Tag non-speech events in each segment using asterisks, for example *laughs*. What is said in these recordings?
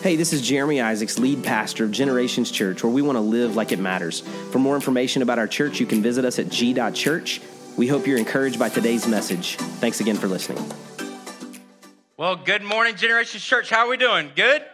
Hey, this is Jeremy Isaacs, lead pastor of Generations Church, where we want to live like it matters. For more information about our church, you can visit us at g.church. We hope you're encouraged by today's message. Thanks again for listening. Well, good morning, Generations Church. How are we doing? Good?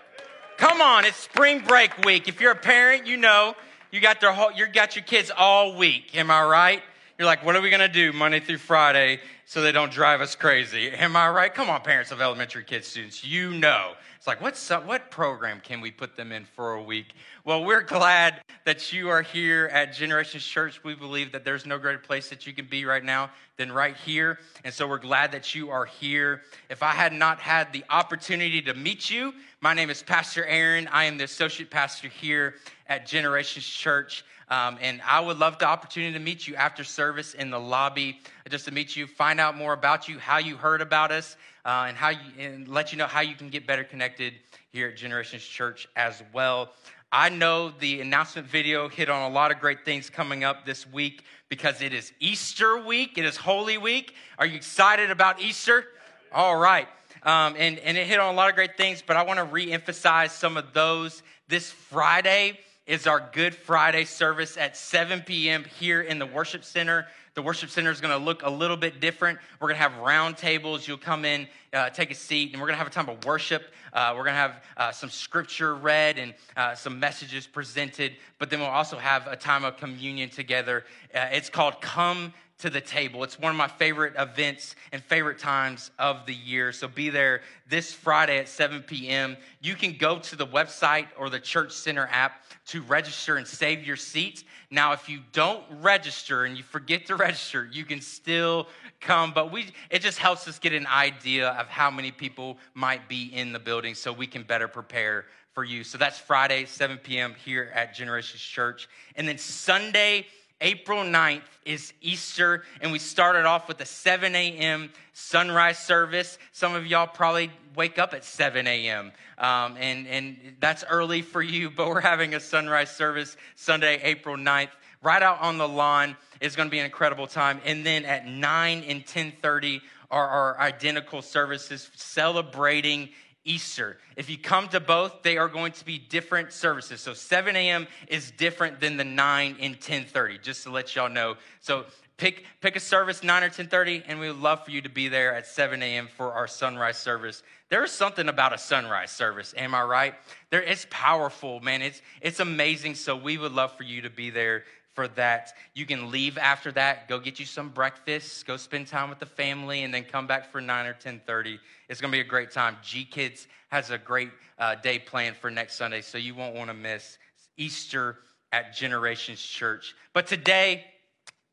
Come on, it's spring break week. If you're a parent, you know you got their whole, you got your kids all week. Am I right? You're like, what are we going to do Monday through Friday so they don't drive us crazy? Am I right? Come on, parents of elementary kids, students, you know it's like, what's, what program can we put them in for a week? Well, we're glad that you are here at Generations Church. We believe that there's no greater place that you can be right now than right here. And so we're glad that you are here. If I had not had the opportunity to meet you, my name is Pastor Aaron. I am the associate pastor here at Generations Church. Um, and I would love the opportunity to meet you after service in the lobby, just to meet you, find out more about you, how you heard about us, uh, and how you, and let you know how you can get better connected here at Generations Church as well. I know the announcement video hit on a lot of great things coming up this week because it is Easter week. It is Holy Week. Are you excited about Easter? All right. Um, and, and it hit on a lot of great things, but I want to re emphasize some of those. This Friday is our Good Friday service at 7 p.m. here in the worship center. The worship center is going to look a little bit different. We're going to have round tables. You'll come in, uh, take a seat, and we're going to have a time of worship. Uh, we're going to have uh, some scripture read and uh, some messages presented, but then we'll also have a time of communion together. Uh, it's called Come to the table. It's one of my favorite events and favorite times of the year. So be there this Friday at 7 p.m. You can go to the website or the Church Center app to register and save your seat. Now, if you don't register and you forget to *laughs* register, you can still come, but we it just helps us get an idea of how many people might be in the building so we can better prepare for you. So that's Friday, 7 p.m. here at Generations Church. And then Sunday, April 9th is Easter, and we started off with a 7 a.m. sunrise service. Some of y'all probably wake up at 7 a.m., um, and, and that's early for you, but we're having a sunrise service Sunday, April 9th, right out on the lawn. It's going to be an incredible time. And then at 9 and 10.30 are our identical services celebrating Easter. If you come to both, they are going to be different services. So 7 a.m. is different than the 9 and 10:30, just to let y'all know. So pick pick a service 9 or 10:30, and we would love for you to be there at 7 a.m. for our sunrise service. There is something about a sunrise service, am I right? There it's powerful, man. It's it's amazing. So we would love for you to be there for that. You can leave after that, go get you some breakfast, go spend time with the family, and then come back for 9 or 10.30. It's going to be a great time. G-Kids has a great uh, day planned for next Sunday, so you won't want to miss Easter at Generations Church. But today,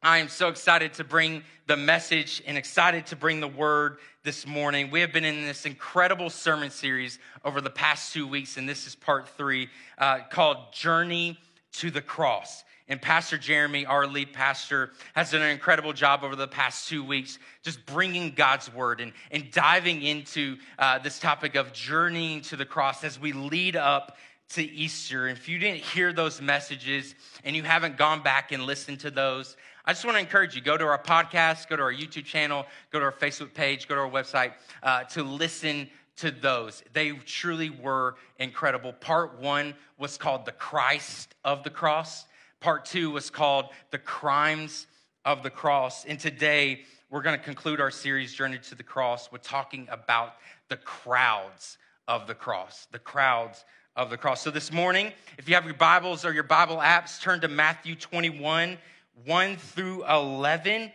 I am so excited to bring the message and excited to bring the word this morning. We have been in this incredible sermon series over the past two weeks, and this is part three uh, called Journey to the Cross. And Pastor Jeremy, our lead pastor, has done an incredible job over the past two weeks just bringing God's word and, and diving into uh, this topic of journeying to the cross as we lead up to Easter. And if you didn't hear those messages and you haven't gone back and listened to those, I just want to encourage you go to our podcast, go to our YouTube channel, go to our Facebook page, go to our website uh, to listen to those. They truly were incredible. Part one was called The Christ of the Cross. Part two was called The Crimes of the Cross. And today, we're going to conclude our series, Journey to the Cross, with talking about the crowds of the cross. The crowds of the cross. So this morning, if you have your Bibles or your Bible apps, turn to Matthew 21, 1 through 11.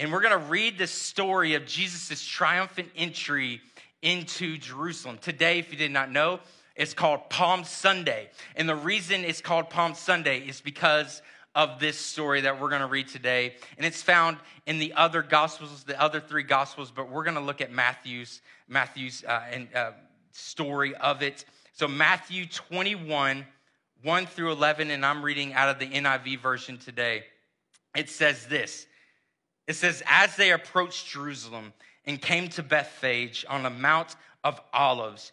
And we're going to read the story of Jesus' triumphant entry into Jerusalem. Today, if you did not know, it's called Palm Sunday. And the reason it's called Palm Sunday is because of this story that we're going to read today. And it's found in the other gospels, the other three gospels, but we're going to look at Matthew's Matthew's uh, and, uh, story of it. So Matthew 21, 1 through 11, and I'm reading out of the NIV version today. It says this. It says, as they approached Jerusalem and came to Bethphage on the Mount of Olives,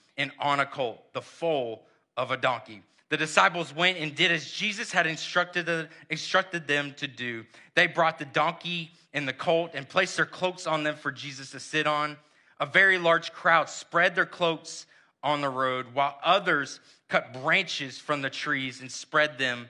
and on a colt, the foal of a donkey. The disciples went and did as Jesus had instructed, the, instructed them to do. They brought the donkey and the colt and placed their cloaks on them for Jesus to sit on. A very large crowd spread their cloaks on the road, while others cut branches from the trees and spread them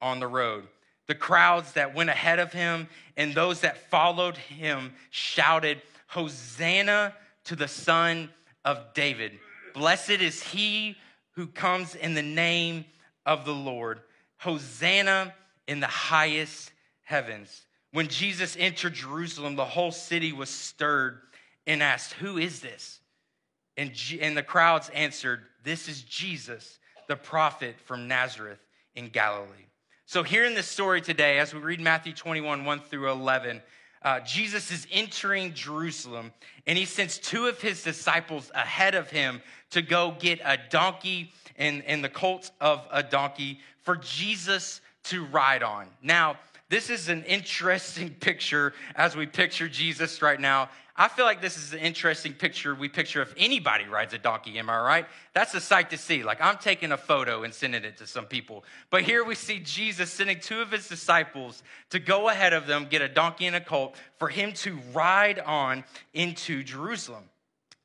on the road. The crowds that went ahead of him and those that followed him shouted, Hosanna to the Son of David. Blessed is he who comes in the name of the Lord. Hosanna in the highest heavens. When Jesus entered Jerusalem, the whole city was stirred and asked, Who is this? And, G- and the crowds answered, This is Jesus, the prophet from Nazareth in Galilee. So, here in this story today, as we read Matthew 21, 1 through 11, uh, Jesus is entering Jerusalem and he sends two of his disciples ahead of him to go get a donkey and, and the colt of a donkey for Jesus to ride on. Now, this is an interesting *laughs* picture as we picture Jesus right now I feel like this is an interesting picture we picture if anybody rides a donkey, am I right? That's a sight to see. Like I'm taking a photo and sending it to some people. But here we see Jesus sending two of his disciples to go ahead of them, get a donkey and a colt for him to ride on into Jerusalem.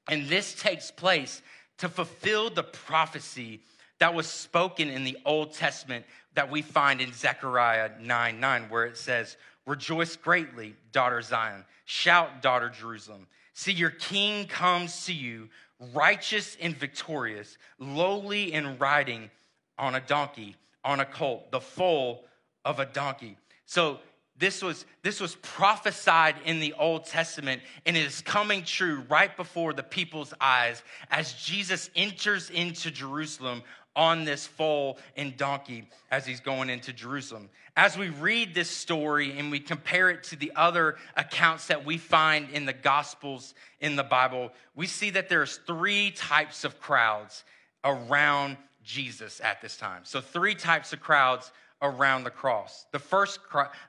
And this takes place to fulfill the prophecy that was spoken in the Old Testament that we find in Zechariah 9 9, where it says, Rejoice greatly, daughter Zion. Shout, daughter Jerusalem. See, your king comes to you, righteous and victorious, lowly and riding on a donkey, on a colt, the foal of a donkey. So this was this was prophesied in the old testament and it is coming true right before the people's eyes as jesus enters into jerusalem on this foal and donkey as he's going into Jerusalem. As we read this story and we compare it to the other accounts that we find in the Gospels in the Bible, we see that there's three types of crowds around Jesus at this time. So, three types of crowds around the cross. The first,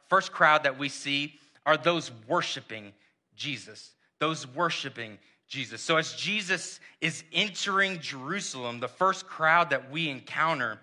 first crowd that we see are those worshiping Jesus, those worshiping Jesus. So, as Jesus is entering Jerusalem, the first crowd that we encounter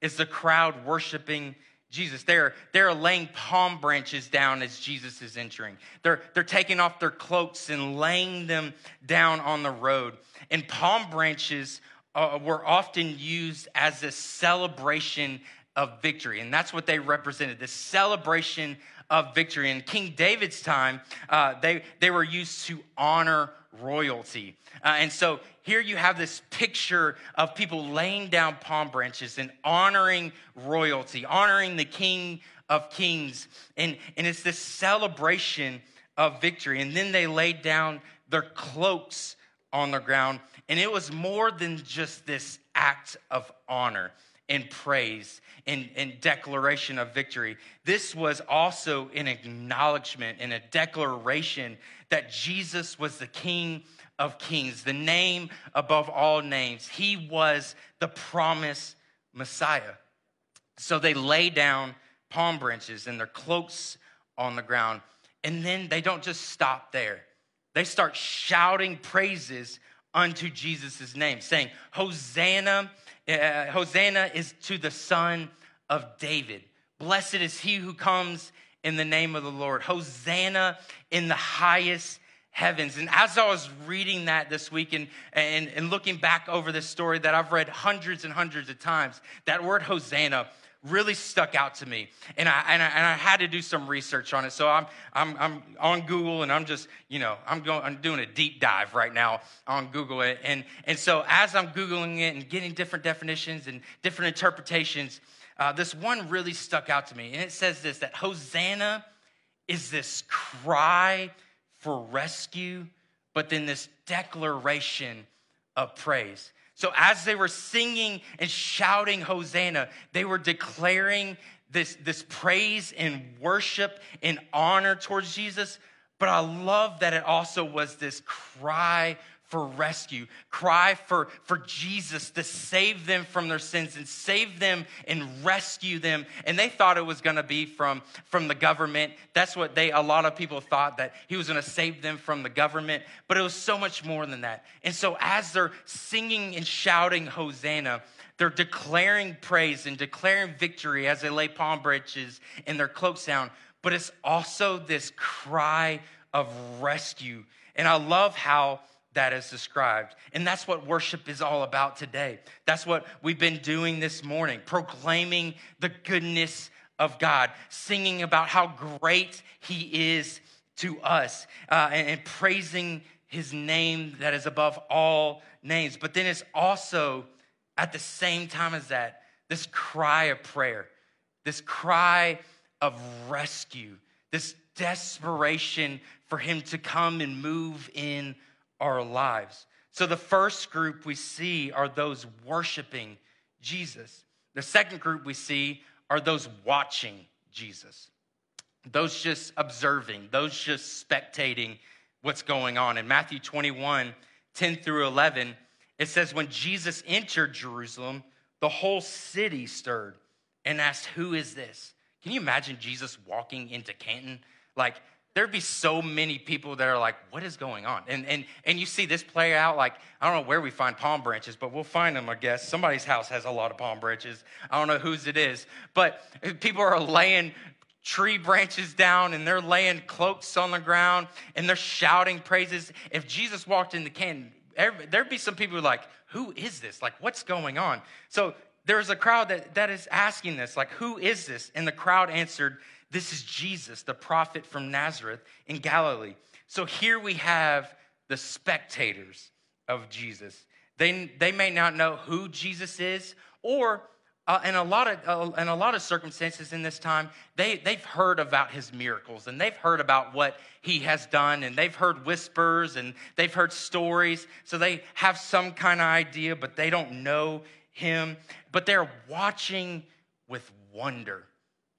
is the crowd worshiping Jesus. They're, they're laying palm branches down as Jesus is entering. They're, they're taking off their cloaks and laying them down on the road. And palm branches uh, were often used as a celebration of victory. And that's what they represented the celebration of victory. In King David's time, uh, they, they were used to honor royalty. Uh, and so here you have this picture of people laying down palm branches and honoring royalty, honoring the King of Kings. And, and it's this celebration of victory. And then they laid down their cloaks on the ground. And it was more than just this act of honor and praise and, and declaration of victory. This was also an acknowledgement and a declaration that Jesus was the King of Kings, the name above all names. He was the promised Messiah. So they lay down palm branches and their cloaks on the ground. And then they don't just stop there. They start shouting praises unto Jesus' name, saying, Hosanna uh, Hosanna is to the Son of David. Blessed is he who comes in the name of the Lord. Hosanna in the highest heavens. And as I was reading that this week and, and, and looking back over this story that I've read hundreds and hundreds of times, that word Hosanna really stuck out to me. And I, and I, and I had to do some research on it. So I'm, I'm, I'm on Google and I'm just, you know, I'm, going, I'm doing a deep dive right now on Google. And, and so as I'm Googling it and getting different definitions and different interpretations, uh, this one really stuck out to me. And it says this that Hosanna is this cry for rescue, but then this declaration of praise. So as they were singing and shouting Hosanna, they were declaring this, this praise and worship and honor towards Jesus. But I love that it also was this cry for rescue, cry for, for Jesus to save them from their sins and save them and rescue them. And they thought it was to be from, from the government. That's what they, a lot of people thought that he was to save them from the government, but it was so much more than that. And so as they're singing and shouting Hosanna, they're declaring praise and declaring victory as they lay palm branches in their cloaks down. But it's also this cry of rescue. And I love how that is described. And that's what worship is all about today. That's what we've been doing this morning, proclaiming the goodness of God, singing about how great He is to us, uh, and, and praising His name that is above all names. But then it's also at the same time as that, this cry of prayer, this cry of rescue, this desperation for Him to come and move in our lives. So the first group we see are those worshiping Jesus. The second group we see are those watching Jesus, those just observing, those just spectating what's going on. In Matthew 21 10 through 11, it says, When Jesus entered Jerusalem, the whole city stirred and asked, Who is this? Can you imagine Jesus walking into Canton? Like, there'd be so many people that are like, what is going on? And, and, and you see this play out like, I don't know where we find palm branches, but we'll find them, I guess. Somebody's house has a lot of palm branches. I don't know whose it is, but people are laying tree branches down and they're laying cloaks on the ground and they're shouting praises. If Jesus walked in the can, there'd be some people like, who is this? Like, what's going on? So there's a crowd that, that is asking this, like, who is this? And the crowd answered, this is Jesus, the prophet from Nazareth in Galilee. So here we have the spectators of Jesus. They, they may not know who Jesus is, or uh, in a lot of uh, in a lot of circumstances in this time, they they've heard about his miracles and they've heard about what he has done and they've heard whispers and they've heard stories, so they have some kind of idea, but they don't know him. But they're watching with wonder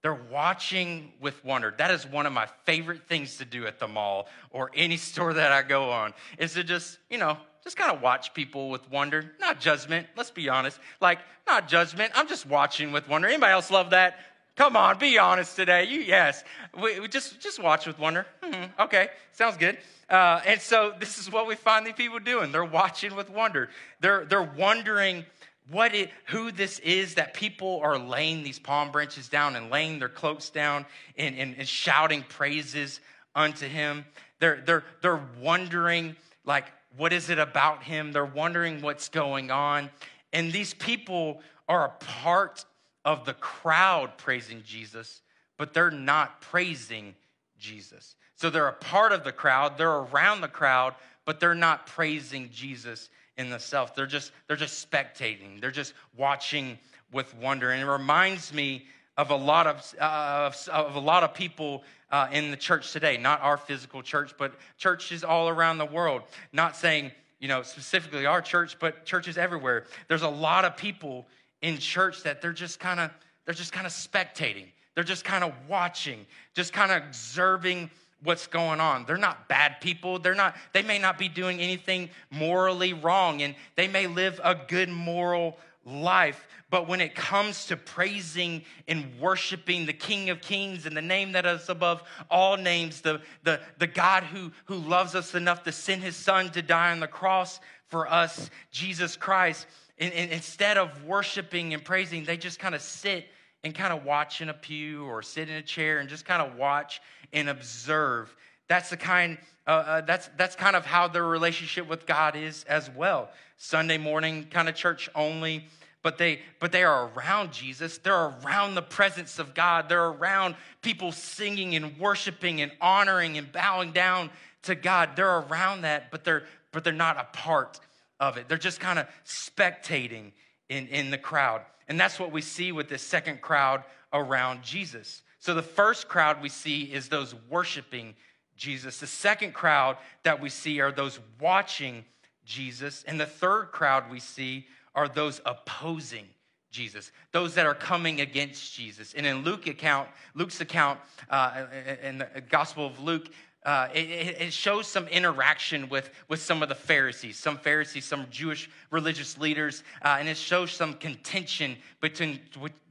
they're watching with wonder. That is one of my favorite things to do at the mall or any *laughs* store that I go on is to just, you know, just kind of watch people with wonder, not judgment. Let's be honest. Like, not judgment. I'm just watching with wonder. Anybody else love that? Come on, be honest today. You yes, we, we just just watch with wonder. Mm-hmm. Okay, sounds good. Uh, and so this is what we find these people doing. They're watching with wonder. They're they're wondering what it, who this is that people are laying these palm branches down and laying their cloaks down and, and, and shouting praises unto him. They're, they're, they're wondering, like, what is it about him? They're wondering what's going on. And these people are a part of the crowd praising Jesus, but they're not praising Jesus. So they're a part of the crowd, they're around the crowd, but they're not praising Jesus in the self. They're just they're just spectating. They're just watching with wonder, and it reminds me of a lot of uh, of, of, a lot of people uh, in the church today. Not our physical church, but churches all around the world. Not saying you know specifically our church, but churches everywhere. There's a lot of people in church that they're just kind of they're just kind of spectating. They're just kind of watching, just kind of observing what's going on. They're not bad people. They're not they may not be doing anything morally wrong and they may live a good moral life, but when it comes to praising and worshiping the King of Kings and the name that is above all names, the, the, the God who, who loves us enough to send his son to die on the cross for us, Jesus Christ, and, and instead of worshiping and praising, they just kind of sit and kind of watch in a pew or sit in a chair and just kind of watch and observe. That's the kind. Uh, uh, that's that's kind of how their relationship with God is as well. Sunday morning kind of church only, but they but they are around Jesus. They're around the presence of God. They're around people singing and worshiping and honoring and bowing down to God. They're around that, but they're but they're not a part of it. They're just kind of spectating in, in the crowd. And that's what we see with this second crowd around Jesus. So the first crowd we see is those worshiping Jesus. The second crowd that we see are those watching Jesus. And the third crowd we see are those opposing Jesus, those that are coming against Jesus. And in Luke account, Luke's account, uh, in the Gospel of Luke, uh, it, it, shows some interaction with, with some of the Pharisees, some Pharisees, some Jewish religious leaders, uh, and it shows some contention between,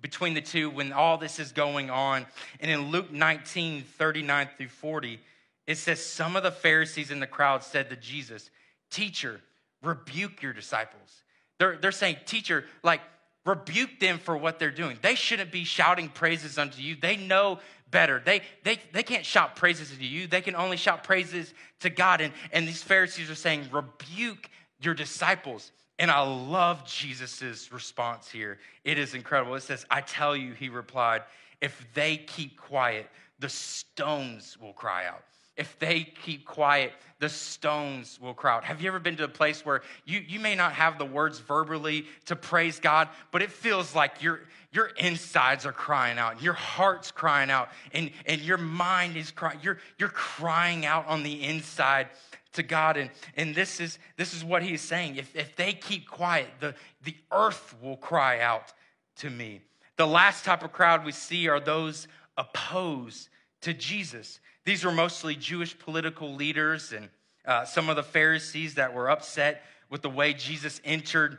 between the two when all this is going on. And in Luke 19, 39 through 40, it says, Some of the Pharisees in the crowd said to Jesus, Teacher, rebuke your disciples. They're, they're saying, Teacher, like, rebuke them for what they're doing. They shouldn't be shouting praises unto you. They know better. They, they, they can't shout praises to you, they can only shout praises to God. And, and these Pharisees are saying, rebuke your disciples. And I love Jesus's response here. It is incredible. It says, I tell you, he replied, if they keep quiet, the stones will cry out if they keep quiet, the stones will cry out. Have you ever been to a place where you, you may not have the words verbally to praise God, but it feels like your, your insides are crying out, your heart's crying out, and, and your mind is crying. You're, you're crying out on the inside to God. And, and this, is, this is what he's saying. If, if they keep quiet, the, the earth will cry out to me. The last type of crowd we see are those opposed to Jesus. These were mostly Jewish political leaders and uh, some of the Pharisees that were upset with the way Jesus entered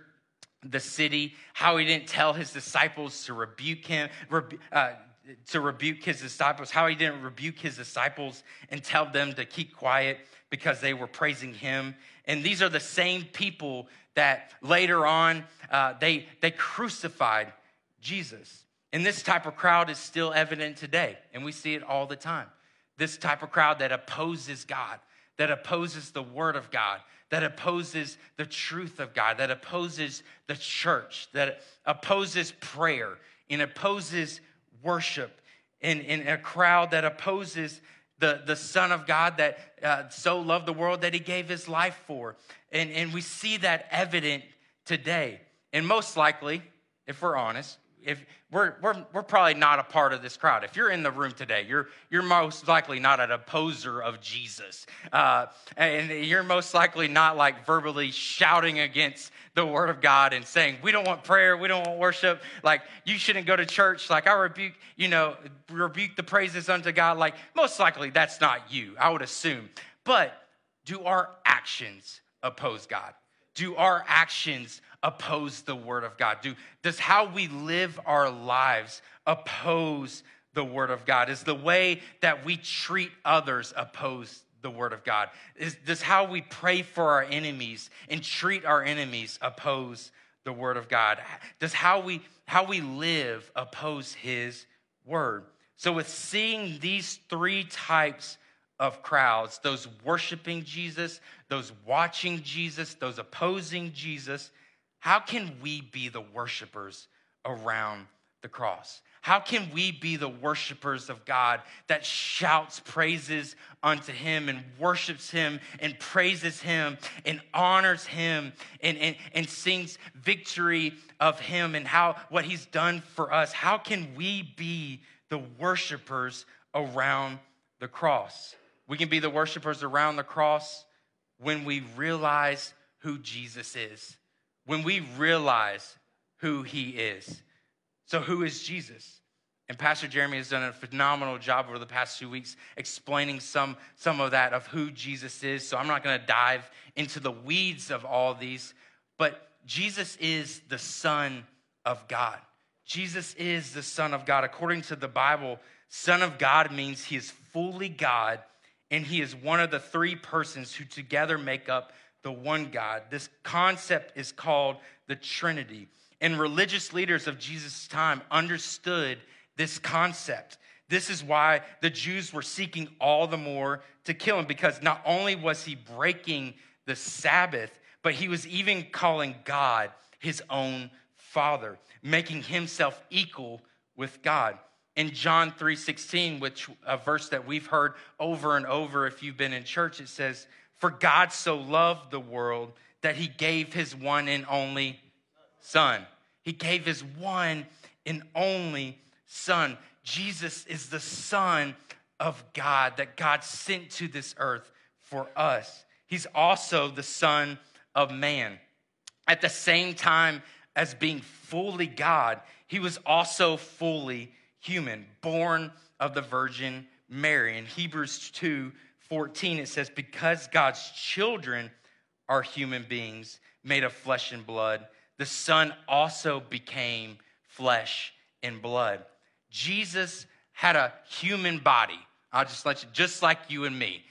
the city, how he didn't tell his disciples to rebuke him, rebu- uh, to rebuke his disciples, how he didn't rebuke his disciples and tell them to keep quiet because they were praising him. And these are the same people that later on uh, they, they crucified Jesus. And this type of crowd is still evident today, and we see it all the time this type of crowd that opposes God, that opposes the word of God, that opposes the truth of God, that opposes the church, that opposes prayer and opposes worship, in, in a crowd that opposes the, the Son of God that uh, so loved the world that he gave his life for. And, and we see that evident today. And most likely, if we're honest, if we're, we're, we're probably not a part of this crowd. If you're in the room today, you're, you're most likely not an opposer of Jesus. Uh, and you're most likely not like verbally shouting against the word of God and saying, we don't want prayer, we don't want worship. Like, you shouldn't go to church. Like, I rebuke, you know, rebuke the praises unto God. Like, most likely that's not you, I would assume. But do our actions oppose God? Do our actions oppose the word of God? Do, does how we live our lives oppose the word of God? Is the way that we treat others oppose the word of God? Is, does how we pray for our enemies and treat our enemies oppose the word of God? Does how we how we live oppose his word? So with seeing these three types of crowds, those worshiping Jesus, those watching Jesus, those opposing Jesus, how can we be the worshipers around the cross? How can we be the worshipers of God that shouts praises unto Him and worships Him and praises Him and honors Him and, and, and sings victory of Him and how what He's done for us? How can we be the worshipers around the cross? We can be the worshipers around the cross when we realize who Jesus is when we realize who he is. So, who is Jesus? And Pastor Jeremy has done a phenomenal job over the past few weeks explaining some, some of that of who Jesus is. So I'm not going to dive into the weeds of all these, but Jesus is the Son of God. Jesus is the Son of God. According to the Bible, Son of God means he is fully God and he is one of the three persons who together make up the one God. This concept is called the Trinity. And religious leaders of Jesus' time understood this concept. This is why the Jews were seeking all the more to kill him, because not only was he breaking the Sabbath, but he was even calling God his own father, making himself equal with God. In John 3:16, which a verse that we've heard over and over if you've been in church, it says, for God so loved the world that he gave his one and only Son. He gave his one and only Son. Jesus is the Son of God that God sent to this earth for us. He's also the Son of man. At the same time as being fully God, he was also fully human, born of the Virgin Mary. In Hebrews 2 14, it says, Because God's children are human beings made of flesh and blood, the Son also became flesh and blood. Jesus had a human body. I'll just let you, just like you and me.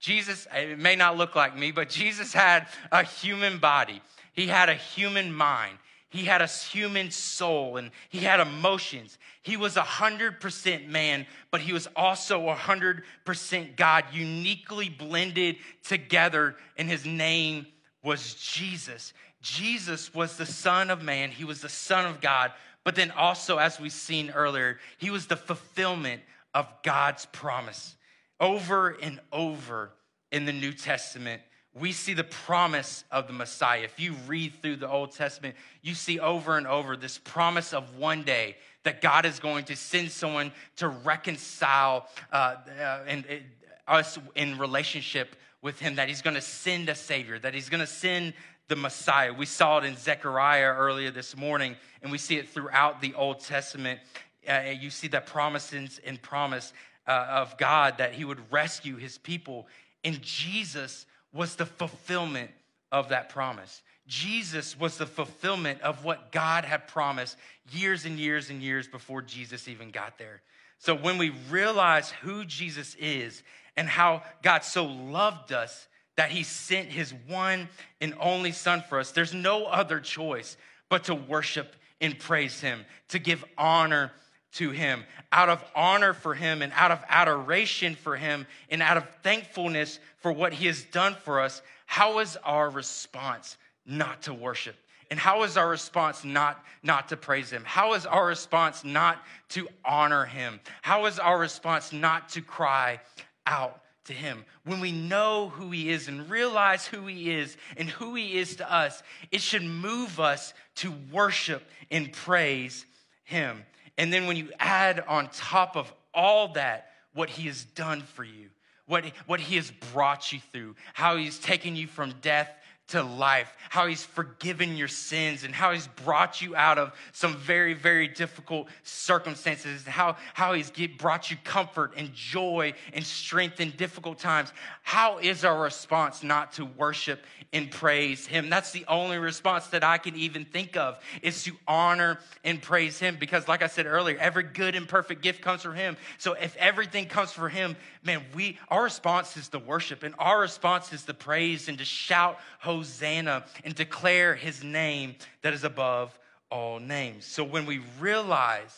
Jesus, it may not look like me, but Jesus had a human body. He had a human mind. He had a human soul and he had emotions. He was 100% man, but he was also 100% God, uniquely blended together, and his name was Jesus. Jesus was the Son of Man, he was the Son of God, but then also, as we've seen earlier, he was the fulfillment of God's promise. Over and over in the New Testament, we see the promise of the Messiah. If you read through the Old Testament, you see over and over this promise of one day that God is going to send someone to reconcile uh, uh, and, uh, us in relationship with Him, that He's going to send a Savior, that He's going to send the Messiah. We saw it in Zechariah earlier this morning, and we see it throughout the Old Testament. Uh, you see that promises and promise uh, of God that He would rescue His people. And Jesus was the fulfillment of that promise. Jesus was the fulfillment of what God had promised years and years and years before Jesus even got there. So when we realize who Jesus is and how God so loved us that he sent his one and only son for us, there's no other choice but to worship and praise him, to give honor to him, out of honor for him and out of adoration for him and out of thankfulness for what he has done for us, how is our response not to worship? And how is our response not, not to praise him? How is our response not to honor him? How is our response not to cry out to him? When we know who he is and realize who he is and who he is to us, it should move us to worship and praise him. And then when you add on top of all that, what he has done for you, what, what he has brought you through, how he's taken you from death to life, how he's forgiven your sins, and how he's brought you out of some very, very difficult circumstances, how, how he's get, brought you comfort and joy and strength in difficult times. How is our response not to worship and praise him? That's the only response that I can even think of is to honor and praise him because, like I said earlier, every good and perfect gift comes from him. So if everything comes from him, man, we our response is to worship and our response is to praise and to shout Hosanna and declare his name that is above all names. So when we realize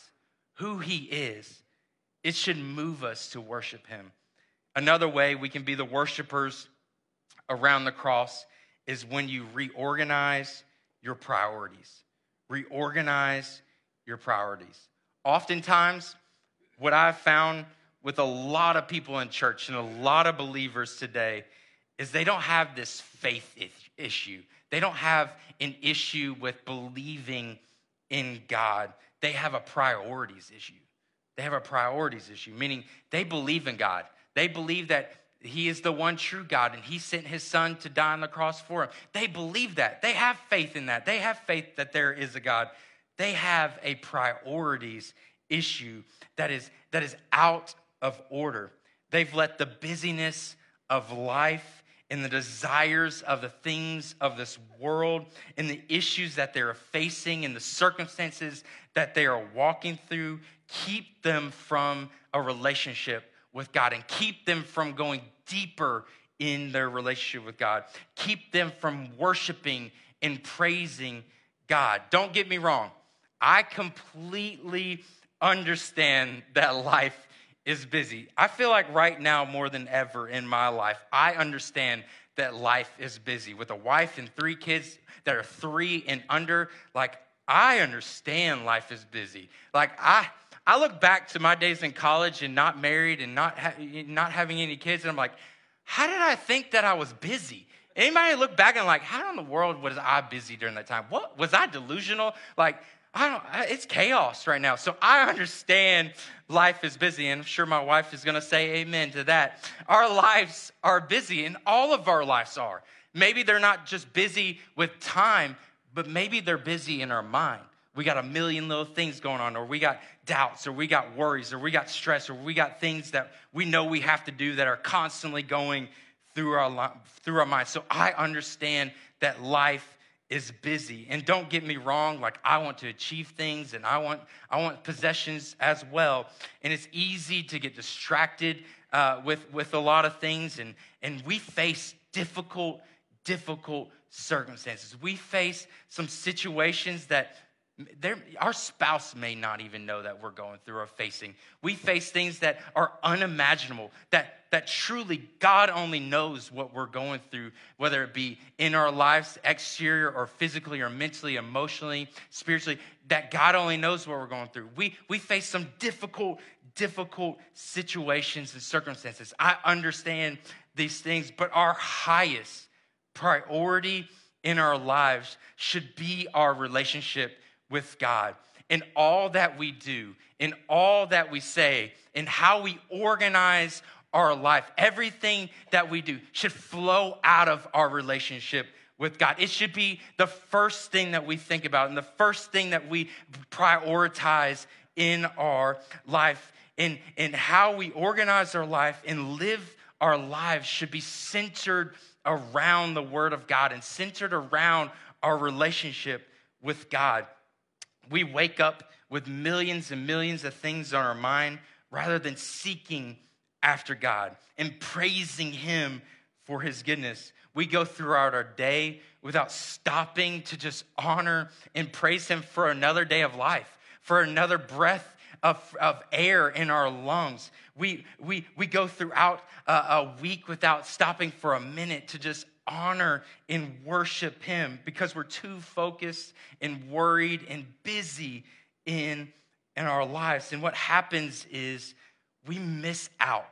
who he is, it should move us to worship him. Another way we can be the worshipers around the cross is when you reorganize your priorities. Reorganize your priorities. Oftentimes, what I've found with a lot of people in church and a lot of believers today is they don't have this faith issue. They don't have an issue with believing in God. They have a priorities issue. They have a priorities issue, meaning they believe in God. They believe that He is the one true God and He sent His Son to die on the cross for them. They believe that. They have faith in that. They have faith that there is a God. They have a priorities issue that is, that is out of order. They've let the busyness of life and the desires of the things of this world and the issues that they're facing and the circumstances that they are walking through keep them from a relationship with God and keep them from going deeper in their relationship with God. Keep them from worshiping and praising God. Don't get me wrong. I completely understand that life is busy. I feel like right now, more than ever in my life, I understand that life is busy. With a wife and three kids that are three and under, like, I understand life is busy. Like, I. I look back to my days in college and not married and not ha- not having any kids, and I'm like, how did I think that I was busy? Anybody look back and like, how in the world was I busy during that time? What was I delusional? Like, I don't, it's chaos right now. So I understand life is busy, and I'm sure my wife is going to say amen to that. Our lives are busy, and all of our lives are. Maybe they're not just busy with time, but maybe they're busy in our mind. we got a million little things going on, or we got doubts, or we got worries, or we got stress, or we got things that we know we have to do that are constantly going through our, through our minds. So I understand that life is busy. And don't get me wrong, like I want to achieve things and I want I want possessions as well. And it's easy to get distracted uh, with with a lot of things, and and we face difficult difficult circumstances. We face some situations that our spouse may not even know that we're going through or facing. We face things that are unimaginable, that, that truly God only knows what we're going through, whether it be in our lives, exterior or physically or mentally, emotionally, spiritually, that God only knows what we're going through. We, we face some difficult, difficult situations and circumstances. I understand these things, but our highest priority in our lives should be our relationship with God. In all that we do, in all that we say, in how we organize our life, everything that we do should flow out of our relationship with God. It should be the first thing that we think about and the first thing that we prioritize in our life. In, in how we organize our life and live our lives should be centered around the Word of God and centered around our relationship with God. We wake up with millions and millions of things on our mind rather than seeking after God and praising Him for His goodness. We go throughout our day without stopping to just honor and praise Him for another day of life, for another breath of, of air in our lungs. We, we, we go throughout a, a week without stopping for a minute to just honor and worship Him because we're too focused and worried and busy in, in our lives. And what happens is we miss out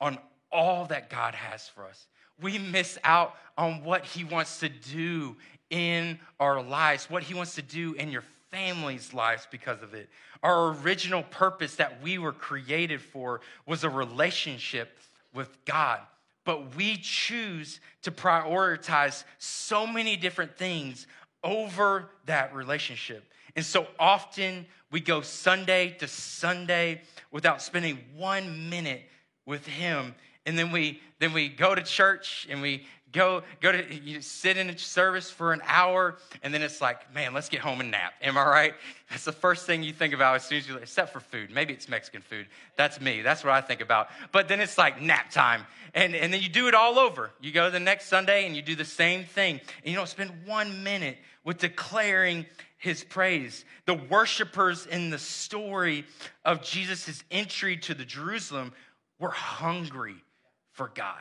on all that God has for us. We miss out on what He wants to do in our lives, what He wants to do in your family's lives because of it. Our original purpose that we were created for was a relationship with God. But we choose to prioritize so many different things over that relationship. And so often we go Sunday to Sunday without spending one minute with Him. And then we then we go to church and we go go to you sit in a service for an hour and then it's like man let's get home and nap. Am i right? That's the first thing you think about as soon as you except for food. Maybe it's mexican food. That's me. That's what i think about. But then it's like nap time. And, and then you do it all over. You go the next sunday and you do the same thing. And you don't spend one minute with declaring his praise. The worshipers in the story of jesus' entry to the jerusalem were hungry for god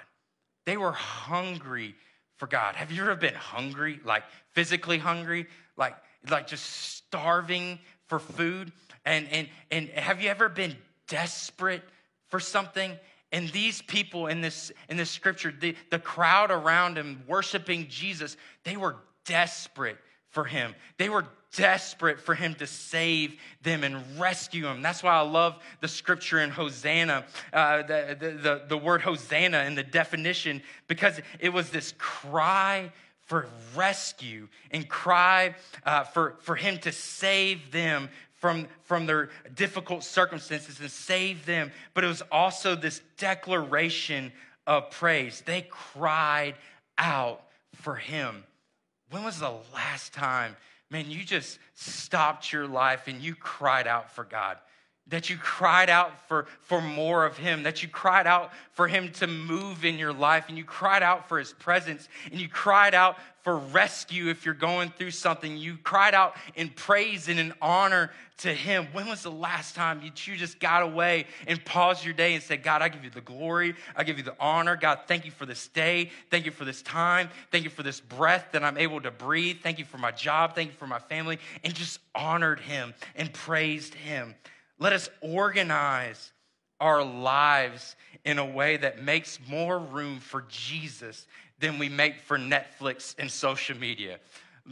they were hungry for God. Have you ever been hungry, like physically hungry, like like just starving for food? And and and have you ever been desperate for something? And these people in this in this scripture, the, the crowd around him worshiping Jesus, they were desperate for him. They were desperate for him to save them and rescue them. That's why I love the scripture in Hosanna, uh, the, the, the, the word Hosanna and the definition, because it was this cry for rescue and cry uh, for, for him to save them from, from their difficult circumstances and save them. But it was also this declaration of praise. They cried out for him. When was the last time man, you just stopped your life and you cried out for God. That you cried out for, for more of Him, that you cried out for Him to move in your life, and you cried out for His presence, and you cried out for rescue if you're going through something. You cried out in praise and in honor to Him. When was the last time you, just got away and paused your day and said, God, I give you the glory, I give you the honor. God, thank you for this day. Thank you for this time. Thank you for this breath that I'm able to breathe. Thank you for my job. Thank you for my family. And just honored Him and praised Him. Let us organize our lives in a way that makes more room for Jesus than we make for Netflix and social media.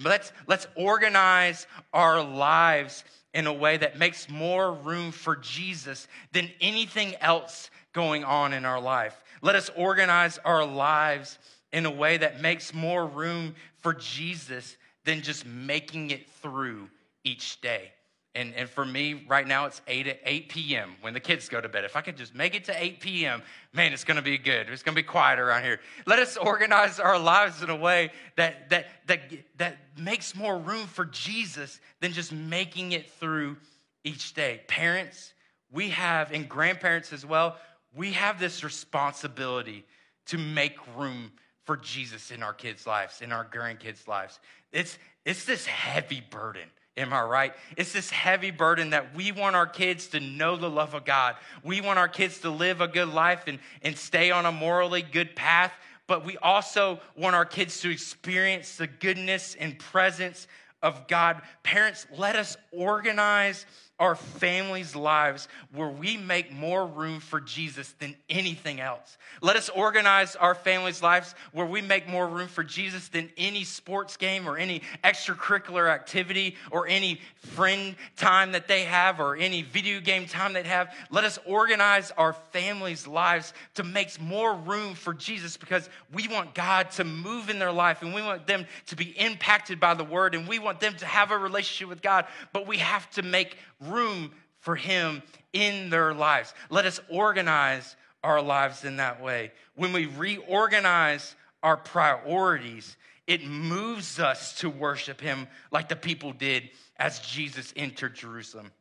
Let's, let's organize our lives in a way that makes more room for Jesus than anything else going on in our life. Let us organize our lives in a way that makes more room for Jesus than just making it through each day. And, and for me, right now, it's 8, 8 p.m. when the kids go to bed. If I could just make it to 8 p.m., man, it's going to be good. It's going to be quiet around here. Let us organize our lives in a way that, that, that, that makes more room for Jesus than just making it through each day. Parents, we have, and grandparents as well, we have this responsibility to make room for Jesus in our kids' lives, in our grandkids' lives. It's, it's this heavy burden Am I right? It's this heavy burden that we want our kids to know the love of God. We want our kids to live a good life and, and stay on a morally good path, but we also want our kids to experience the goodness and presence of God. Parents, let us organize our families' lives where we make more room for Jesus than anything else. Let us organize our families' lives where we make more room for Jesus than any sports game or any extracurricular activity or any friend time that they have or any video game time they have. Let us organize our families' lives to make more room for Jesus because we want God to move in their life and we want them to be impacted by the word and we want them to have a relationship with God, but we have to make room for Him in their lives. Let us organize our lives in that way. When we reorganize our priorities, it moves us to worship Him like the people did as Jesus entered Jerusalem.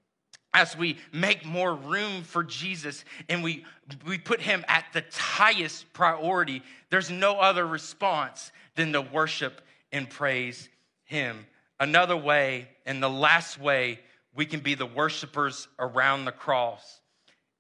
As we make more room for Jesus and we, we put Him at the highest priority, there's no other response than to worship and praise Him. Another way, and the last way we can be the worshipers around the cross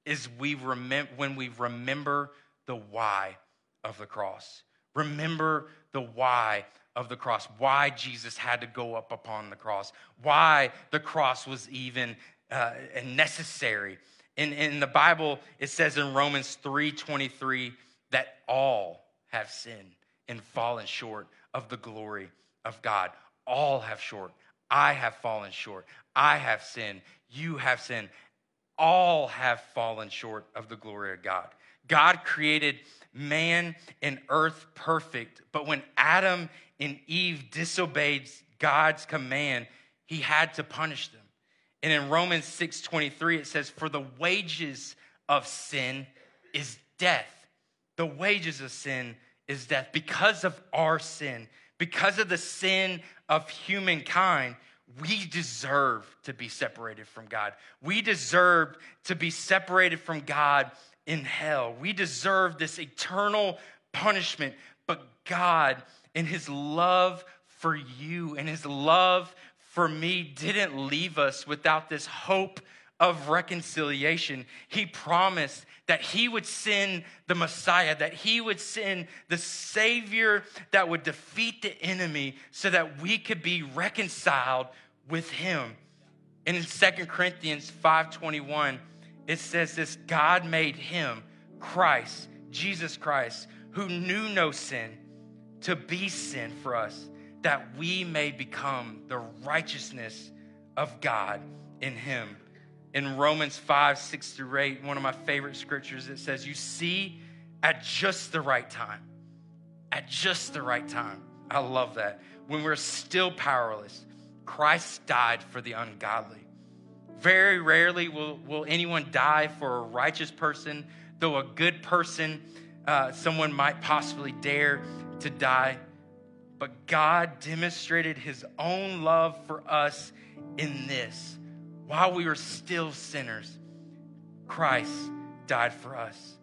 is we remember when we remember the why of the cross. Remember the why of the cross, why Jesus had to go up upon the cross, why the cross was even uh, necessary. In, in the Bible, it says in Romans 3:23 that all have sinned and fallen short of the glory of God. All have short. I have fallen short. I have sinned. You have sinned. All have fallen short of the glory of God. God created man and earth perfect, but when Adam and Eve disobeyed God's command, he had to punish them. And in Romans 6:23 it says for the wages of sin is death. The wages of sin is death because of our sin, because of the sin of humankind we deserve to be separated from God. We deserve to be separated from God in hell. We deserve this eternal punishment. But God, in His love for you and His love for me, didn't leave us without this hope of reconciliation. He promised that he would send the Messiah, that he would send the Savior that would defeat the enemy so that we could be reconciled with him. And in Second Corinthians 5:21, it says this God made him, Christ, Jesus Christ, who knew no sin, to be sin for us, that we may become the righteousness of God in him. In Romans 5, 6 through 8, one of my favorite scriptures, it says, You see, at just the right time, at just the right time. I love that. When we're still powerless, Christ died for the ungodly. Very rarely will, will anyone die for a righteous person, though a good person, uh, someone might possibly dare to die. But God demonstrated his own love for us in this. While we were still sinners, Christ died for us.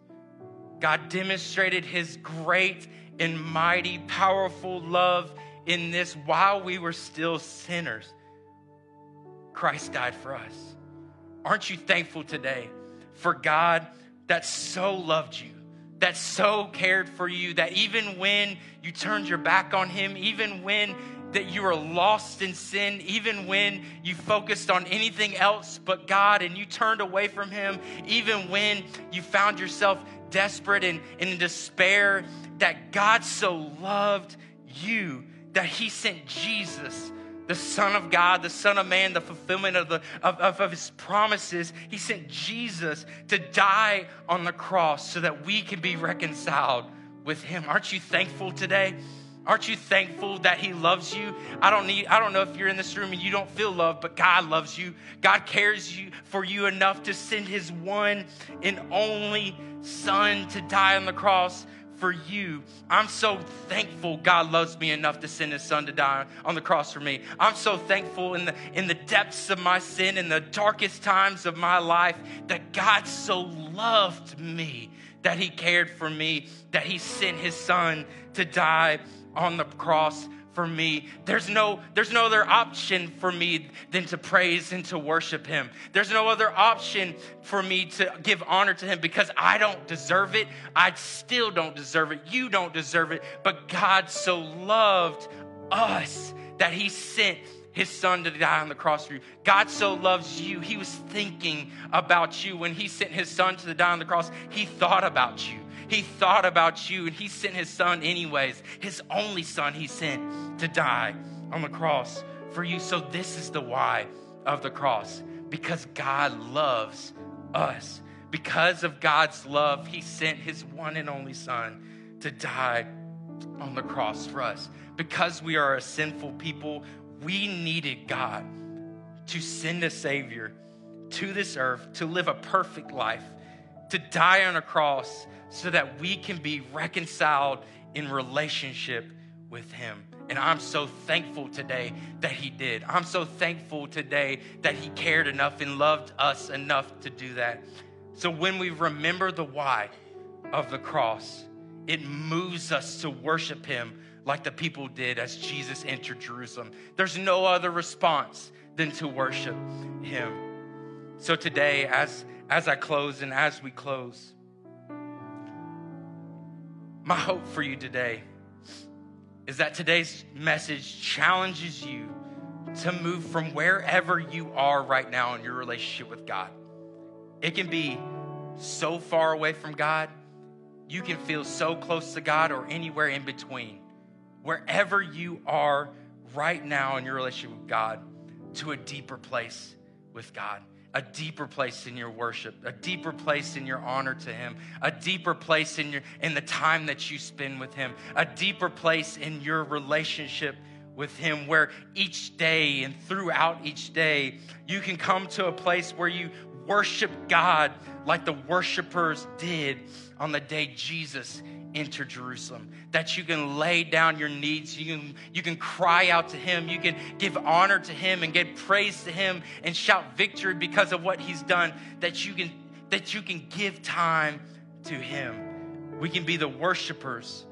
God demonstrated his great and mighty, powerful love in this while we were still sinners. Christ died for us. Aren't you thankful today for God that so loved you, that so cared for you, that even when you turned your back on Him, even when that you were lost in sin, even when you focused on anything else but God and you turned away from Him, even when you found yourself desperate and, and in despair, that God so loved you that he sent Jesus, the Son of God, the Son of Man, the fulfillment of, the, of, of, of his promises. He sent Jesus to die on the cross so that we can be reconciled with him. Aren't you thankful today? Aren't you thankful that he loves you? I don't need I don't know if you're in this room and you don't feel love, but God loves you. God cares you for you enough to send his one and only son to die on the cross for you. I'm so thankful God loves me enough to send his son to die on the cross for me. I'm so thankful in the in the depths of my sin in the darkest times of my life that God so loved me that he cared for me, that he sent his son to die on the cross for me. There's no, there's no other option for me than to praise and to worship him. There's no other option for me to give honor to him because I don't deserve it. I still don't deserve it. You don't deserve it. But God so loved us that he sent his son to die on the cross for you. God so loves you. He was thinking about you. When he sent his son to die on the cross, he thought about you. He thought about you and he sent his son anyways. His only son he sent to die on the cross for you. So this is the why of the cross because God loves us. Because of God's love, he sent his one and only son to die on the cross for us. Because we are a sinful people, we needed God to send a Savior to this earth to live a perfect life, to die on a cross so that we can be reconciled in relationship with Him. And I'm so thankful today that He did. I'm so thankful today that He cared enough and loved us enough to do that. So when we remember the why of the cross, it moves us to worship Him like the people did as Jesus entered Jerusalem. There's no other response than to worship Him. So today, as, as I close and as we close, my hope for you today is that today's message challenges you to move from wherever you are right now in your relationship with God. It can be so far away from God, you can feel so close to God, or anywhere in between. Wherever you are right now in your relationship with God, to a deeper place with God a deeper place in your worship, a deeper place in your honor to him, a deeper place in your in the time that you spend with him, a deeper place in your relationship with him where each day and throughout each day you can come to a place where you worship God like the worshipers did on the day Jesus enter Jerusalem. That you can lay down your needs, you can, you can cry out to Him, you can give honor to Him and give praise to Him and shout victory because of what He's done. That you can, that you can give time to Him. We can be the worshipers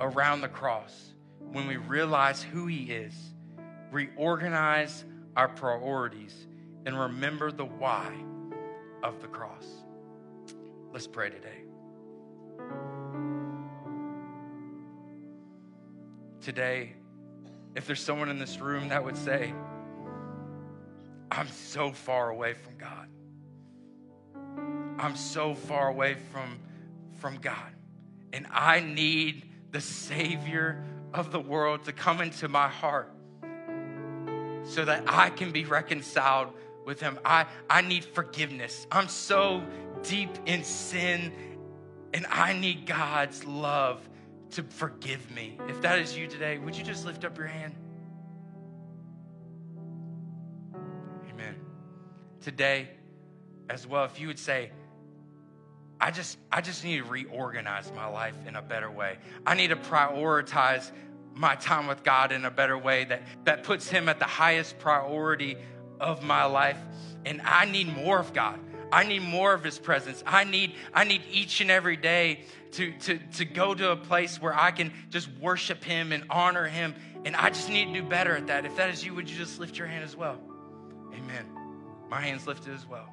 around the cross when we realize who He is, reorganize our priorities, and remember the why of the cross. Let's pray today. Today, if there's someone in this room that would say, I'm so far away from God. I'm so far away from, from God. And I need the Savior of the world to come into my heart so that I can be reconciled with Him. I, I need forgiveness. I'm so deep in sin, and I need God's love to forgive me. If that is you today, would you just lift up your hand? Amen. Today, as well, if you would say, I just, I just need to reorganize my life in a better way. I need to prioritize my time with God in a better way that, that puts Him at the highest priority of my life. And I need more of God. I need more of His presence. I need, I need each and every day to, to, to go to a place where I can just worship Him and honor Him. And I just need to do better at that. If that is you, would you just lift your hand as well? Amen. My hand's lifted as well.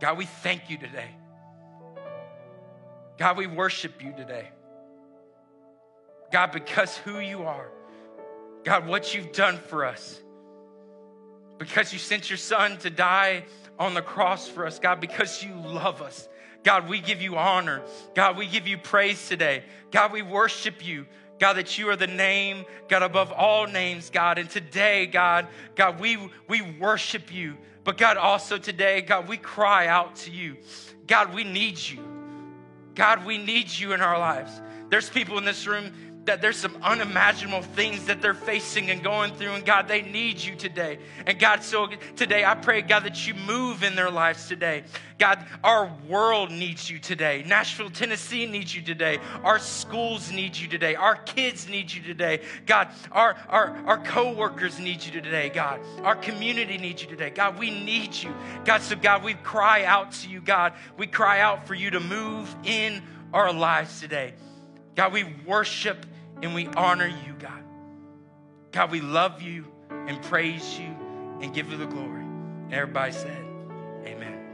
God, we thank you today. God, we worship you today. God, because who you are. God, what you've done for us. Because you sent your son to die on the cross for us, God, because you love us. God, we give you honor. God, we give you praise today. God, we worship you. God, that you are the name, God, above all names, God. And today, God, God, we, we worship you. But God, also today, God, we cry out to you. God, we need you. God, we need you in our lives. There's people in this room that there's some unimaginable things that they're facing and going through. And God, they need you today. And God, so today I pray, God, that you move in their lives today. God, our world needs you today. Nashville, Tennessee needs you today. Our schools need you today. Our kids need you today. God, our, our, our co-workers need you today, God. Our community needs you today. God, we need you. God, so God, we cry out to you, God. We cry out for you to move in our lives today. God, we worship and we honor you, God. God, we love you and praise you and give you the glory. Everybody said, Amen.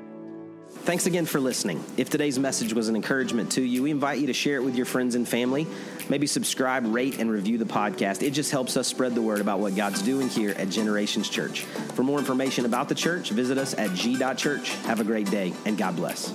Thanks again for listening. If today's message was an encouragement to you, we invite you to share it with your friends and family. Maybe subscribe, rate, and review the podcast. It just helps us spread the word about what God's doing here at Generations Church. For more information about the church, visit us at g.church. Have a great day, and God bless.